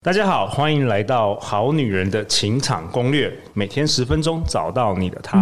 大家好，欢迎来到《好女人的情场攻略》，每天十分钟，找到你的他。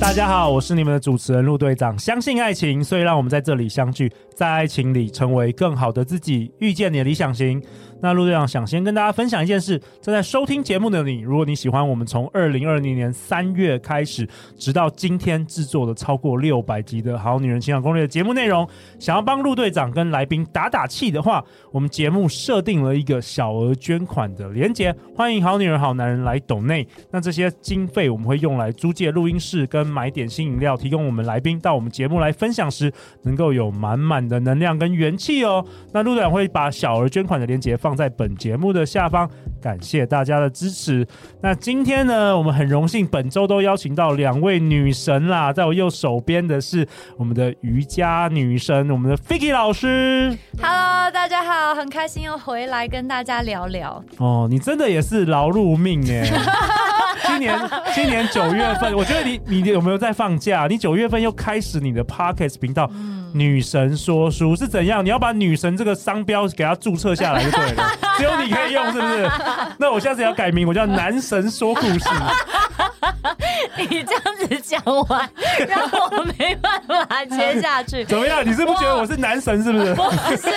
大家好，我是你们的主持人陆队长。相信爱情，所以让我们在这里相聚，在爱情里成为更好的自己，遇见你的理想型。那陆队长想先跟大家分享一件事，正在收听节目的你，如果你喜欢我们从二零二零年三月开始，直到今天制作的超过六百集的好女人情感攻略的节目内容，想要帮陆队长跟来宾打打气的话，我们节目设定了一个小额捐款的连结，欢迎好女人好男人来抖内。那这些经费我们会用来租借录音室跟买点心饮料，提供我们来宾到我们节目来分享时，能够有满满的能量跟元气哦。那陆队长会把小额捐款的链接放。在本节目的下方，感谢大家的支持。那今天呢，我们很荣幸本周都邀请到两位女神啦，在我右手边的是我们的瑜伽女神，我们的 Fiki 老师。Hello，大家好，很开心又回来跟大家聊聊。哦，你真的也是劳碌命耶。今年今年九月份，我觉得你你有没有在放假？你九月份又开始你的 Podcast 频道。嗯女神说书是怎样？你要把女神这个商标给它注册下来就对了，只有你可以用，是不是？那我下次要改名，我叫男神说故事。你这样子讲完，让我没办法接下去。怎么样？你是不觉得我是男神，是不是？不是。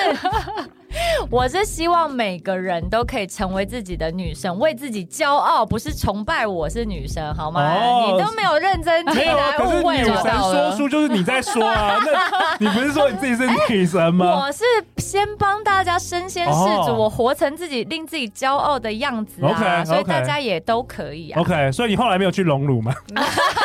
我是希望每个人都可以成为自己的女神，为自己骄傲，不是崇拜我是女神，好吗？哦、你都没有认真听，来误会了。女神说书就是你在说啊，那你不是说你自己是女神吗？我是先帮大家身先士卒，哦、我活成自己令自己骄傲的样子啊，okay, 所以大家也都可以啊。OK，所以你后来没有去隆乳吗？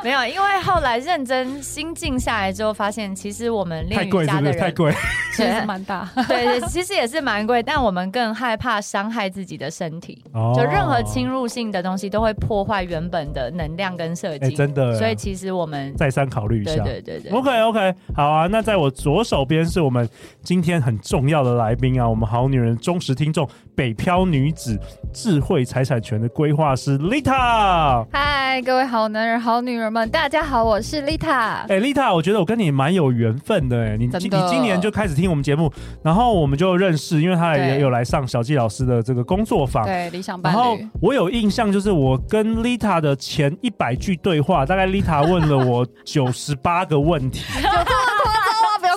没有，因为后来认真心静下来之后，发现其实我们练瑜伽的人太贵，其实蛮大。对，其实也是蛮贵，但我们更害怕伤害自己的身体。哦，就任何侵入性的东西都会破坏原本的能量跟设计。真的。所以其实我们再三考虑一下。对对对对。OK OK，好啊。那在我左手边是我们今天很重要的来宾啊，我们好女人忠实听众，北漂女子智慧财产权的规划师 Lita。嗨，各位好男人、好女人。大家好，我是丽塔。哎，丽塔，我觉得我跟你蛮有缘分的。哎，你你今年就开始听我们节目，然后我们就认识，因为他也有来上小纪老师的这个工作坊。对，理想伴侣。然后我有印象，就是我跟丽塔的前一百句对话，大概丽塔问了我九十八个问题。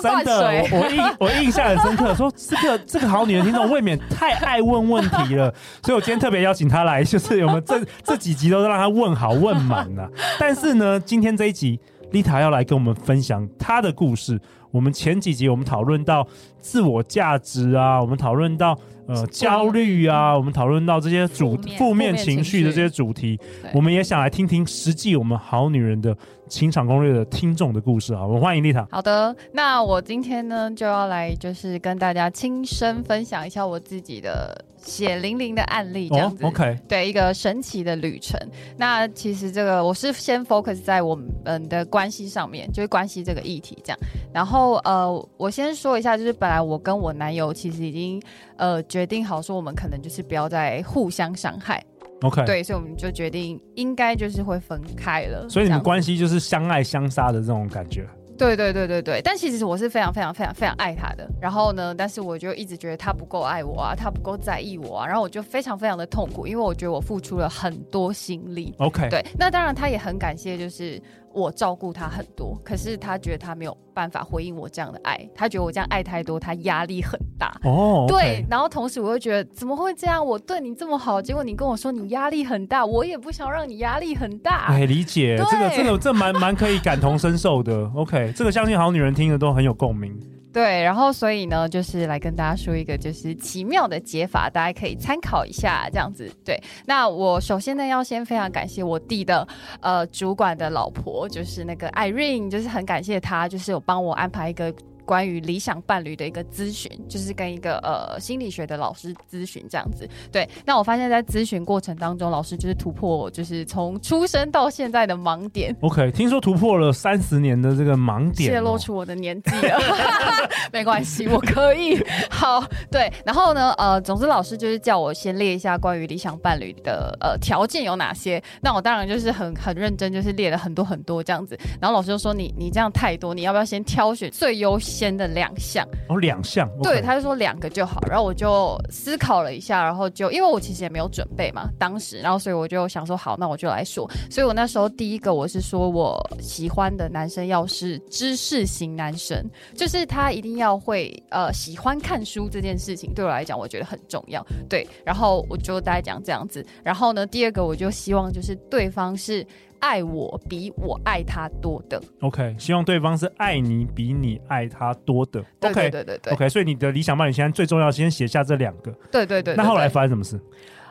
真的，我我印我印象很深刻，说这个这个好女人听众未免太爱问问题了，所以我今天特别邀请她来，就是我们这这几集都是让她问好问满了。但是呢，今天这一集丽塔要来跟我们分享她的故事。我们前几集我们讨论到自我价值啊，我们讨论到呃焦虑啊，我们讨论到这些主负面情绪的这些主题，我们也想来听听实际我们好女人的。情场攻略的听众的故事啊，我们欢迎丽塔。好的，那我今天呢就要来，就是跟大家亲身分享一下我自己的血淋淋的案例，这样子。Oh, OK，对，一个神奇的旅程。那其实这个我是先 focus 在我们的关系上面，就是关系这个议题这样。然后呃，我先说一下，就是本来我跟我男友其实已经呃决定好说，我们可能就是不要再互相伤害。OK，对，所以我们就决定应该就是会分开了。所以你们关系就是相爱相杀的这种感觉。对对对对对，但其实我是非常非常非常非常爱他的。然后呢，但是我就一直觉得他不够爱我啊，他不够在意我啊。然后我就非常非常的痛苦，因为我觉得我付出了很多心力。OK，对，那当然他也很感谢，就是。我照顾他很多，可是他觉得他没有办法回应我这样的爱，他觉得我这样爱太多，他压力很大。哦，对，然后同时我又觉得怎么会这样？我对你这么好，结果你跟我说你压力很大，我也不想让你压力很大。哎，理解，这个这个这蛮蛮可以感同身受的。OK，这个相信好女人听的都很有共鸣。对，然后所以呢，就是来跟大家说一个就是奇妙的解法，大家可以参考一下，这样子。对，那我首先呢，要先非常感谢我弟的呃主管的老婆，就是那个 Irene，就是很感谢他，就是有帮我安排一个。关于理想伴侣的一个咨询，就是跟一个呃心理学的老师咨询这样子。对，那我发现，在咨询过程当中，老师就是突破我，就是从出生到现在的盲点。OK，听说突破了三十年的这个盲点，哦，泄露出我的年纪了，没关系，我可以。好，对，然后呢，呃，总之老师就是叫我先列一下关于理想伴侣的呃条件有哪些。那我当然就是很很认真，就是列了很多很多这样子。然后老师就说你：“你你这样太多，你要不要先挑选最优先的两项？”哦，两项。对，他就说两个就好。然后我就思考了一下，然后就因为我其实也没有准备嘛，当时，然后所以我就想说，好，那我就来说。所以我那时候第一个我是说我喜欢的男生要是知识型男生，就是他一定要会呃喜欢看书这件事情，对我来讲我觉得很重要。对，然后我就大概讲这样子。然后呢，第二个我就希望就是对方是。爱我比我爱他多的，OK，希望对方是爱你比你爱他多的，OK，对对对对，对，OK，所以你的理想伴侣现在最重要，先写下这两个，对对对，对，那后来发生什么事？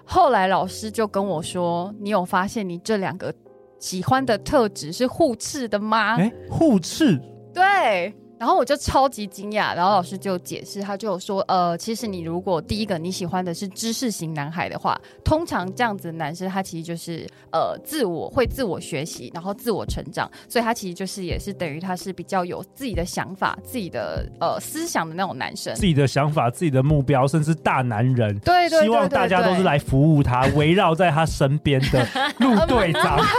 后来老师就跟我说：“你有发现你这两个喜欢的特质是互斥的吗？”哎，互斥，对。然后我就超级惊讶，然后老师就解释，他就说，呃，其实你如果第一个你喜欢的是知识型男孩的话，通常这样子的男生他其实就是呃自我会自我学习，然后自我成长，所以他其实就是也是等于他是比较有自己的想法、自己的呃思想的那种男生，自己的想法、自己的目标，甚至大男人，对对，对，对，对，对，希望大家都是来服务他，围绕在他身边的陆队长。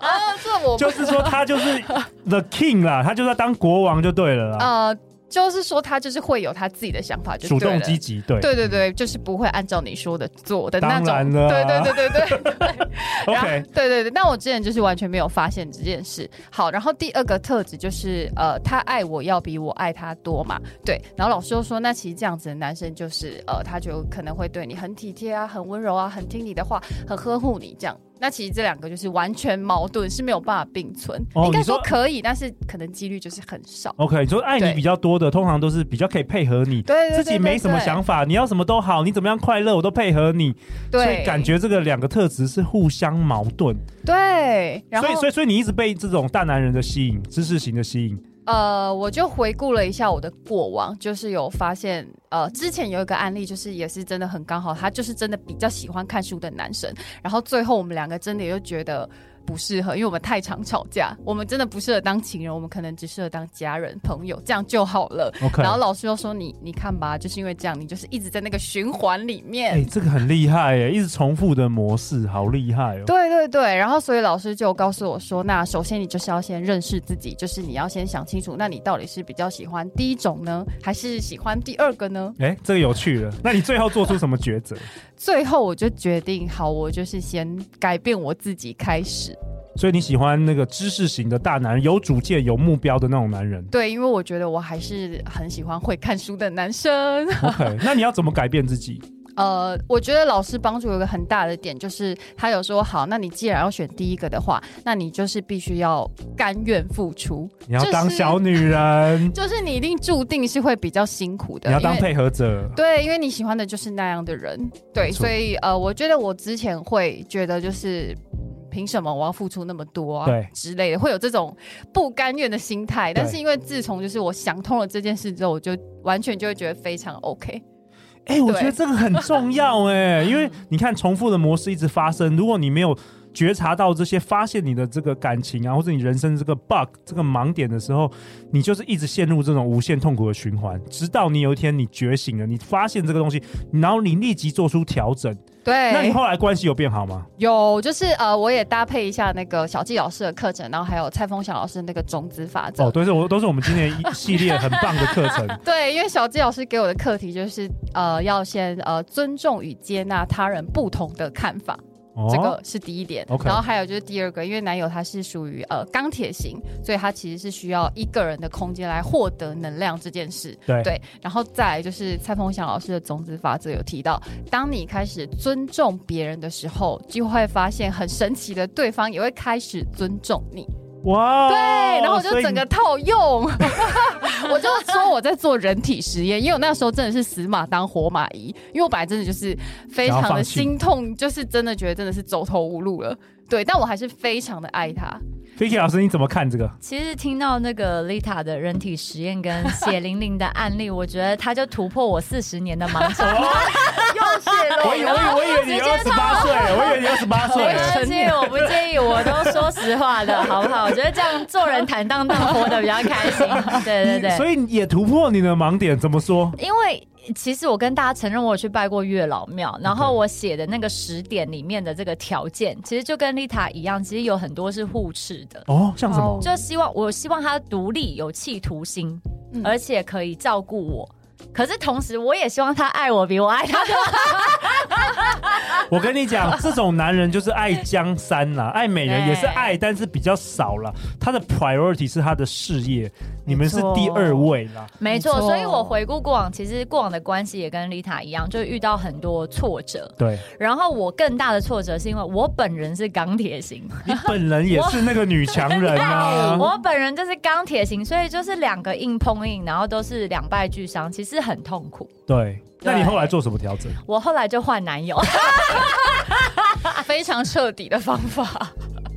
啊，这我就是说，他就是 the king 啦，他就是要当国王就对了啦。呃，就是说他就是会有他自己的想法就主动积极，对，对对对，就是不会按照你说的做的那种。对对对对，对。OK，对对对，那我之前就是完全没有发现这件事。好，然后第二个特质就是呃，他爱我要比我爱他多嘛。对，然后老师又说，那其实这样子的男生就是呃，他就可能会对你很体贴啊，很温柔啊，很听你的话，很呵护你这样。那其实这两个就是完全矛盾，是没有办法并存。哦、应该说可以，但是可能几率就是很少。OK，你说爱你比较多的，通常都是比较可以配合你，对，自己没什么想法，你要什么都好，你怎么样快乐我都配合你。对，所以感觉这个两个特质是互相矛盾。对，然后所以所以所以你一直被这种大男人的吸引，知识型的吸引。呃，我就回顾了一下我的过往，就是有发现，呃，之前有一个案例，就是也是真的很刚好，他就是真的比较喜欢看书的男生，然后最后我们两个真的就觉得。不适合，因为我们太常吵架，我们真的不适合当情人，我们可能只适合当家人、朋友，这样就好了。然后老师又说：“你你看吧，就是因为这样，你就是一直在那个循环里面。”哎，这个很厉害哎，一直重复的模式，好厉害哦。对对对，然后所以老师就告诉我说：“那首先你就是要先认识自己，就是你要先想清楚，那你到底是比较喜欢第一种呢，还是喜欢第二个呢？”哎，这个有趣了。那你最后做出什么抉择？最后我就决定，好，我就是先改变我自己开始。所以你喜欢那个知识型的大男人，有主见、有目标的那种男人？对，因为我觉得我还是很喜欢会看书的男生。OK，那你要怎么改变自己？呃，我觉得老师帮助有一个很大的点，就是他有说，好，那你既然要选第一个的话，那你就是必须要甘愿付出。你要当小女人，就是，就是你一定注定是会比较辛苦的。你要当配合者，对，因为你喜欢的就是那样的人。对，所以呃，我觉得我之前会觉得就是。凭什么我要付出那么多啊？对，之类的，会有这种不甘愿的心态。但是因为自从就是我想通了这件事之后，我就完全就会觉得非常 OK。哎、欸，我觉得这个很重要哎，因为你看重复的模式一直发生，如果你没有觉察到这些，发现你的这个感情啊，或者你人生这个 bug 这个盲点的时候，你就是一直陷入这种无限痛苦的循环，直到你有一天你觉醒了，你发现这个东西，然后你立即做出调整。对，那你后来关系有变好吗？有，就是呃，我也搭配一下那个小纪老师的课程，然后还有蔡峰祥老师那个种子法则。哦，对，是我都是我们今年一系列很棒的课程。对，因为小纪老师给我的课题就是呃，要先呃尊重与接纳他人不同的看法。这个是第一点，okay. 然后还有就是第二个，因为男友他是属于呃钢铁型，所以他其实是需要一个人的空间来获得能量这件事。对，对，然后再来就是蔡丰祥老师的种子法则有提到，当你开始尊重别人的时候，就会发现很神奇的，对方也会开始尊重你。哇、wow，对，然后我就整个套用，我就说我在做人体实验，因为我那时候真的是死马当活马医，因为我本来真的就是非常的心痛，就是真的觉得真的是走投无路了。对，但我还是非常的爱他。Vicky 老师，你怎么看这个？其实听到那个 Lita 的人体实验跟血淋淋的案例，我觉得他就突破我四十年的盲肠。我以为我以为你二十八岁，我以为你二十八岁。不介意，我不介意，我都说实话的，好不好？我觉得这样做人坦荡荡，活得比较开心。对对对，所以也突破你的盲点，怎么说？因为。其实我跟大家承认，我有去拜过月老庙，然后我写的那个十点里面的这个条件，其实就跟丽塔一样，其实有很多是互斥的哦。像什么？就希望我希望他独立、有企图心，嗯、而且可以照顾我。可是同时，我也希望他爱我比我爱他多。我跟你讲，这种男人就是爱江山啦，爱美人也是爱，但是比较少了。他的 priority 是他的事业，你们是第二位啦。没错，所以我回顾过往，其实过往的关系也跟丽塔一样，就遇到很多挫折。对。然后我更大的挫折是因为我本人是钢铁型，你本人也是那个女强人啊。我本人就是钢铁型，所以就是两个硬碰硬，然后都是两败俱伤，其实很痛苦。对。那你后来做什么调整？我后来就换男友，非常彻底的方法。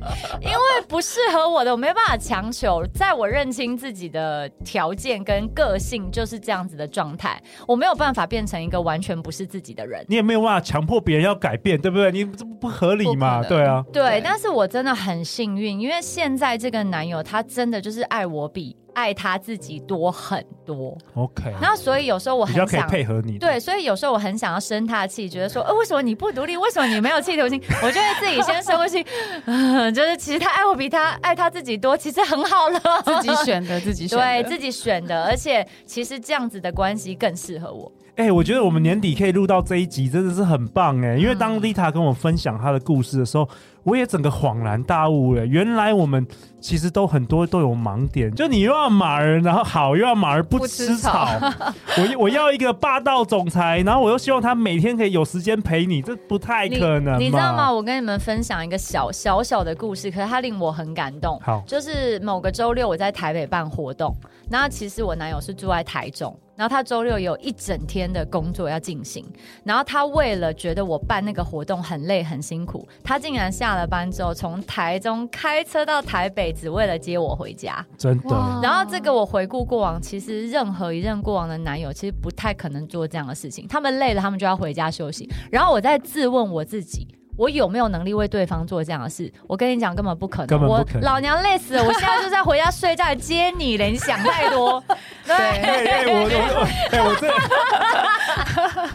因为不适合我的，我没办法强求。在我认清自己的条件跟个性就是这样子的状态，我没有办法变成一个完全不是自己的人。你也没有办法强迫别人要改变，对不对？你这不合理嘛？对啊。对，对，但是我真的很幸运，因为现在这个男友他真的就是爱我比。爱他自己多很多，OK。那所以有时候我很想比较可以配合你，对，所以有时候我很想要生他的气，觉得说，呃，为什么你不独立？为什么你没有气头心？我就会自己先深呼吸，嗯，就是其实他爱我比他爱他自己多，其实很好了。自己选的，自己选的，对，自己选的，而且其实这样子的关系更适合我。哎、欸，我觉得我们年底可以录到这一集，真的是很棒哎！因为当丽塔跟我分享她的故事的时候，我也整个恍然大悟了。原来我们其实都很多都有盲点，就你又要马儿，然后好又要马儿不吃草。吃草我我要一个霸道总裁，然后我又希望他每天可以有时间陪你，这不太可能你。你知道吗？我跟你们分享一个小小小的故事，可是它令我很感动。好，就是某个周六我在台北办活动，那其实我男友是住在台中。然后他周六有一整天的工作要进行，然后他为了觉得我办那个活动很累很辛苦，他竟然下了班之后从台中开车到台北，只为了接我回家。真的。然后这个我回顾过往，其实任何一任过往的男友其实不太可能做这样的事情，他们累了，他们就要回家休息。然后我在自问我自己。我有没有能力为对方做这样的事？我跟你讲，根本不可能。不可能，我老娘累死了，我现在就在回家睡觉接你了。你想太多。对，我我哎，我这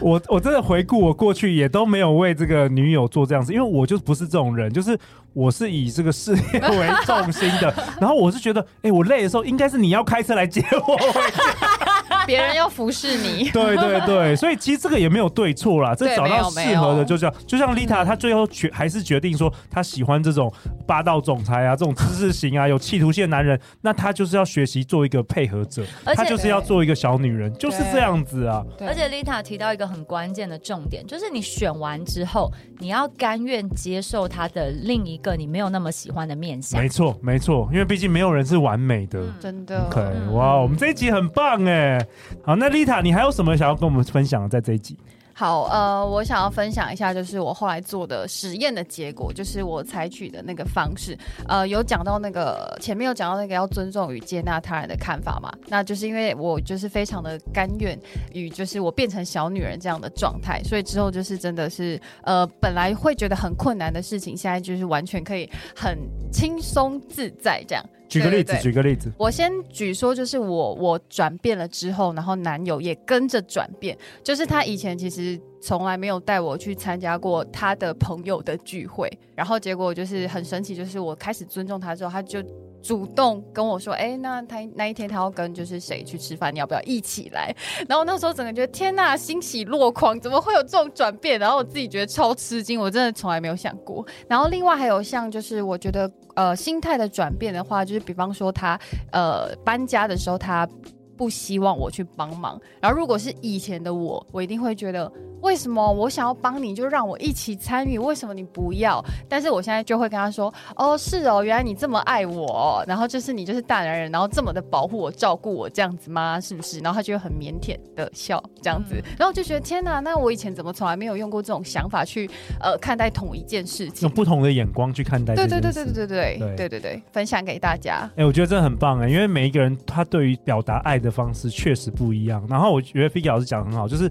我我真的回顾我过去也都没有为这个女友做这样子，因为我就不是这种人，就是我是以这个事业为重心的。然后我是觉得，哎，我累的时候应该是你要开车来接我回家。别人要服侍你，对对对，所以其实这个也没有对错啦，这找到适合的就这样，就像丽塔，她最后决还是决定说她喜欢这种霸道总裁啊，这种知识型啊，有企图性的男人，那她就是要学习做一个配合者，她就是要做一个小女人，就是这样子啊。而且丽塔提到一个很关键的重点，就是你选完之后，你要甘愿接受他的另一个你没有那么喜欢的面相。没错没错，因为毕竟没有人是完美的，真的。OK，哇，我们这一集很棒哎。好，那丽塔，你还有什么想要跟我们分享的？在这一集？好，呃，我想要分享一下，就是我后来做的实验的结果，就是我采取的那个方式。呃，有讲到那个前面有讲到那个要尊重与接纳他人的看法嘛？那就是因为我就是非常的甘愿与就是我变成小女人这样的状态，所以之后就是真的是呃，本来会觉得很困难的事情，现在就是完全可以很轻松自在这样。举个例子，举个例子，我先举说，就是我我转变了之后，然后男友也跟着转变，就是他以前其实从来没有带我去参加过他的朋友的聚会，然后结果就是很神奇，就是我开始尊重他之后，他就。主动跟我说，哎、那他那一天他要跟就是谁去吃饭，你要不要一起来？然后那时候整个觉得天呐，欣喜若狂，怎么会有这种转变？然后我自己觉得超吃惊，我真的从来没有想过。然后另外还有像就是我觉得呃心态的转变的话，就是比方说他呃搬家的时候，他不希望我去帮忙。然后如果是以前的我，我一定会觉得。为什么我想要帮你就让我一起参与？为什么你不要？但是我现在就会跟他说，哦，是哦，原来你这么爱我，然后就是你就是大男人，然后这么的保护我、照顾我这样子吗？是不是？然后他就会很腼腆的笑这样子，嗯、然后我就觉得天哪，那我以前怎么从来没有用过这种想法去呃看待同一件事情，用不同的眼光去看待。对对对对对对对对对对对，分享给大家。哎、欸，我觉得真的很棒哎，因为每一个人他对于表达爱的方式确实不一样。然后我觉得 Vicky 老师讲的很好，就是。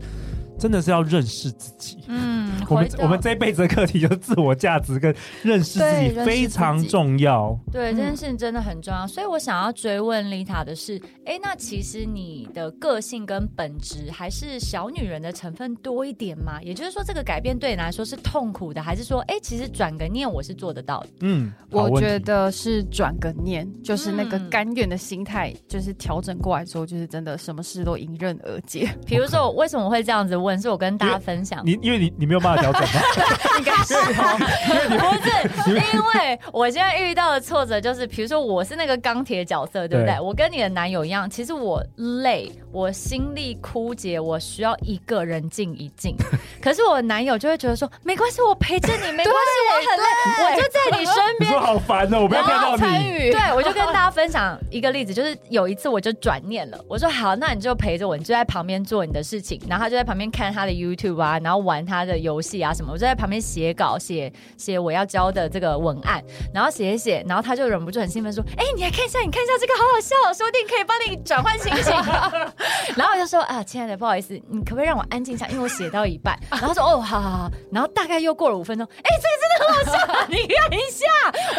真的是要认识自己。嗯，我们我们这辈子的课题就是自我价值跟认识自己非常重要。对，这件事情真的很重要。所以我想要追问丽塔的是，哎，那其实你的个性跟本质还是小女人的成分多一点吗？也就是说，这个改变对你来说是痛苦的，还是说，哎，其实转个念我是做得到的？嗯，我觉得是转个念，就是那个甘愿的心态，就是调整过来之后，就是真的什么事都迎刃而解。比如说，我为什么会这样子问？是我跟大家分享，你因为你你没有办法调整吗？应该是哦，不是，因为我现在遇到的挫折就是，比如说我是那个钢铁角色，对不对？我跟你的男友一样，其实我累，我心力枯竭，我需要一个人静一静。可是我男友就会觉得说，没关系，我陪着你，没关系，我很累，我就在你身边。你说好烦哦，我不要看到你。对，我就跟大家分享一个例子，就是有一次我就转念了，我说好，那你就陪着我，你就在旁边做你的事情，然后他就在旁边看。看他的 YouTube 啊，然后玩他的游戏啊什么，我就在旁边写稿，写写我要教的这个文案，然后写一写，然后他就忍不住很兴奋说：“哎、欸，你来看一下，你看一下这个好好笑，说不定可以帮你转换心情。”然后我就说：“啊，亲爱的，不好意思，你可不可以让我安静一下？因为我写到一半。”然后说：“哦，好好好。”然后大概又过了五分钟，哎、欸，这个真的很好笑，你看一下，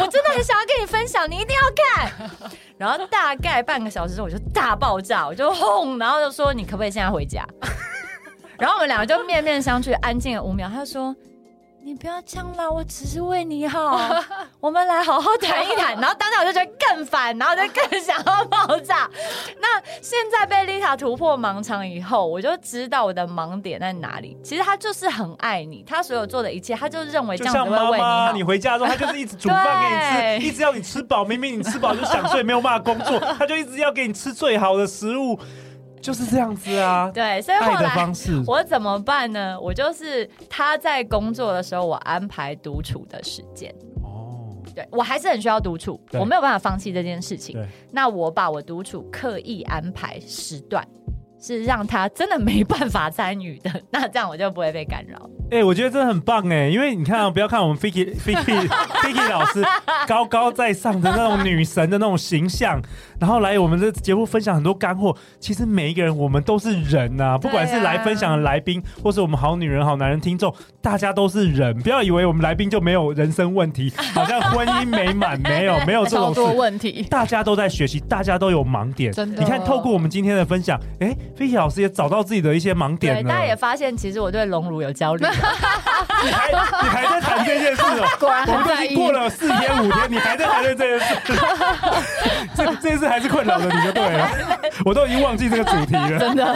我真的很想要跟你分享，你一定要看。然后大概半个小时之后，我就大爆炸，我就轰，然后就说：“你可不可以现在回家？” 然后我们两个就面面相觑，安静了五秒。他说：“你不要这样啦，我只是为你好，我们来好好谈一谈。”然后当下我就觉得更烦，然后就更想要爆炸。那现在被丽塔突破盲肠以后，我就知道我的盲点在哪里。其实他就是很爱你，他所有做的一切，他就认为这样子会为你好。你回家之后，他就是一直煮饭给你吃，一直要你吃饱。明明你吃饱就想睡，没有办法工作，他就一直要给你吃最好的食物。就是这样子啊，对，所以后来我怎么办呢？我就是他在工作的时候，我安排独处的时间。哦，对，我还是很需要独处，我没有办法放弃这件事情。那我把我独处刻意安排时段。是让他真的没办法参与的，那这样我就不会被干扰。哎、欸，我觉得真的很棒哎，因为你看啊，不要看我们 Vicky Vicky Vicky 老师高高在上的那种女神的那种形象，然后来我们的节目分享很多干货。其实每一个人，我们都是人呐、啊，不管是来分享的来宾，或是我们好女人好男人听众，大家都是人。不要以为我们来宾就没有人生问题，好像婚姻美满，没有 没有这种多问题。大家都在学习，大家都有盲点。真的，你看透过我们今天的分享，哎、老师也找到自己的一些盲点了，大家也发现其实我对隆乳有焦虑。你还你还在谈这件事哦？果然我们都已经过了四天五天，你还在谈论这件事？这这件事还是困扰着你就对了。我都已经忘记这个主题了，真的。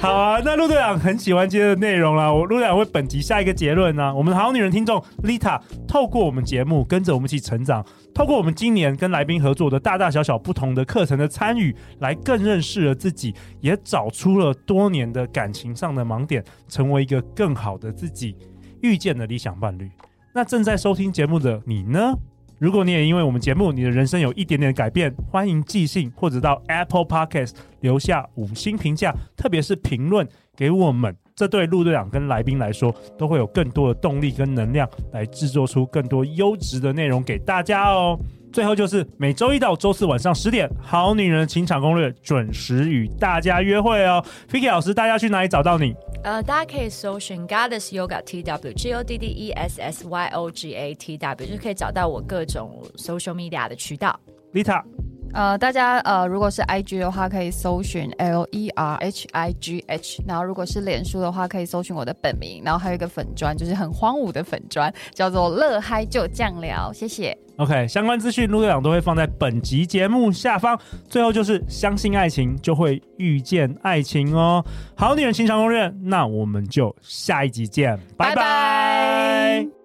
好啊，那陆队长很喜欢今天的内容啦。我陆队长为本集下一个结论呢、啊。我们好女人听众 Lita 透过我们节目跟着我们一起成长，透过我们今年跟来宾合作的大大小小不同的课程的参与，来更认识了自己，也找出了多年的感情上的盲点，成为一个更好的自己，遇见了理想伴侣。那正在收听节目的你呢？如果你也因为我们节目，你的人生有一点点改变，欢迎寄信或者到 Apple Podcast 留下五星评价，特别是评论给我们，这对陆队长跟来宾来说，都会有更多的动力跟能量，来制作出更多优质的内容给大家哦。最后就是每周一到周四晚上十点，《好女人的情场攻略》准时与大家约会哦。Vicky 老师，大家去哪里找到你？呃，大家可以搜寻 Goddess Yoga T W G O D D E S S Y O G A T W，就可以找到我各种 social media 的渠道。Lita，呃，大家呃，如果是 IG 的话，可以搜寻 L E R H I G H，然后如果是脸书的话，可以搜寻我的本名，然后还有一个粉砖，就是很荒芜的粉砖，叫做乐嗨就酱聊，谢谢。OK，相关资讯陆队长都会放在本集节目下方。最后就是相信爱情，就会遇见爱情哦。好女人情场攻略，那我们就下一集见，拜拜。拜拜。